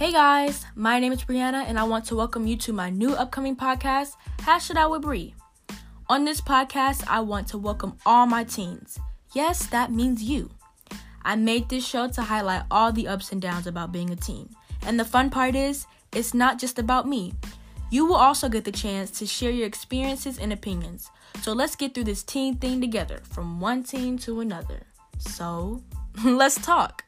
Hey guys, my name is Brianna, and I want to welcome you to my new upcoming podcast, Hash It Out with Bree." On this podcast, I want to welcome all my teens. Yes, that means you. I made this show to highlight all the ups and downs about being a teen. And the fun part is, it's not just about me. You will also get the chance to share your experiences and opinions. So let's get through this teen thing together from one teen to another. So, let's talk.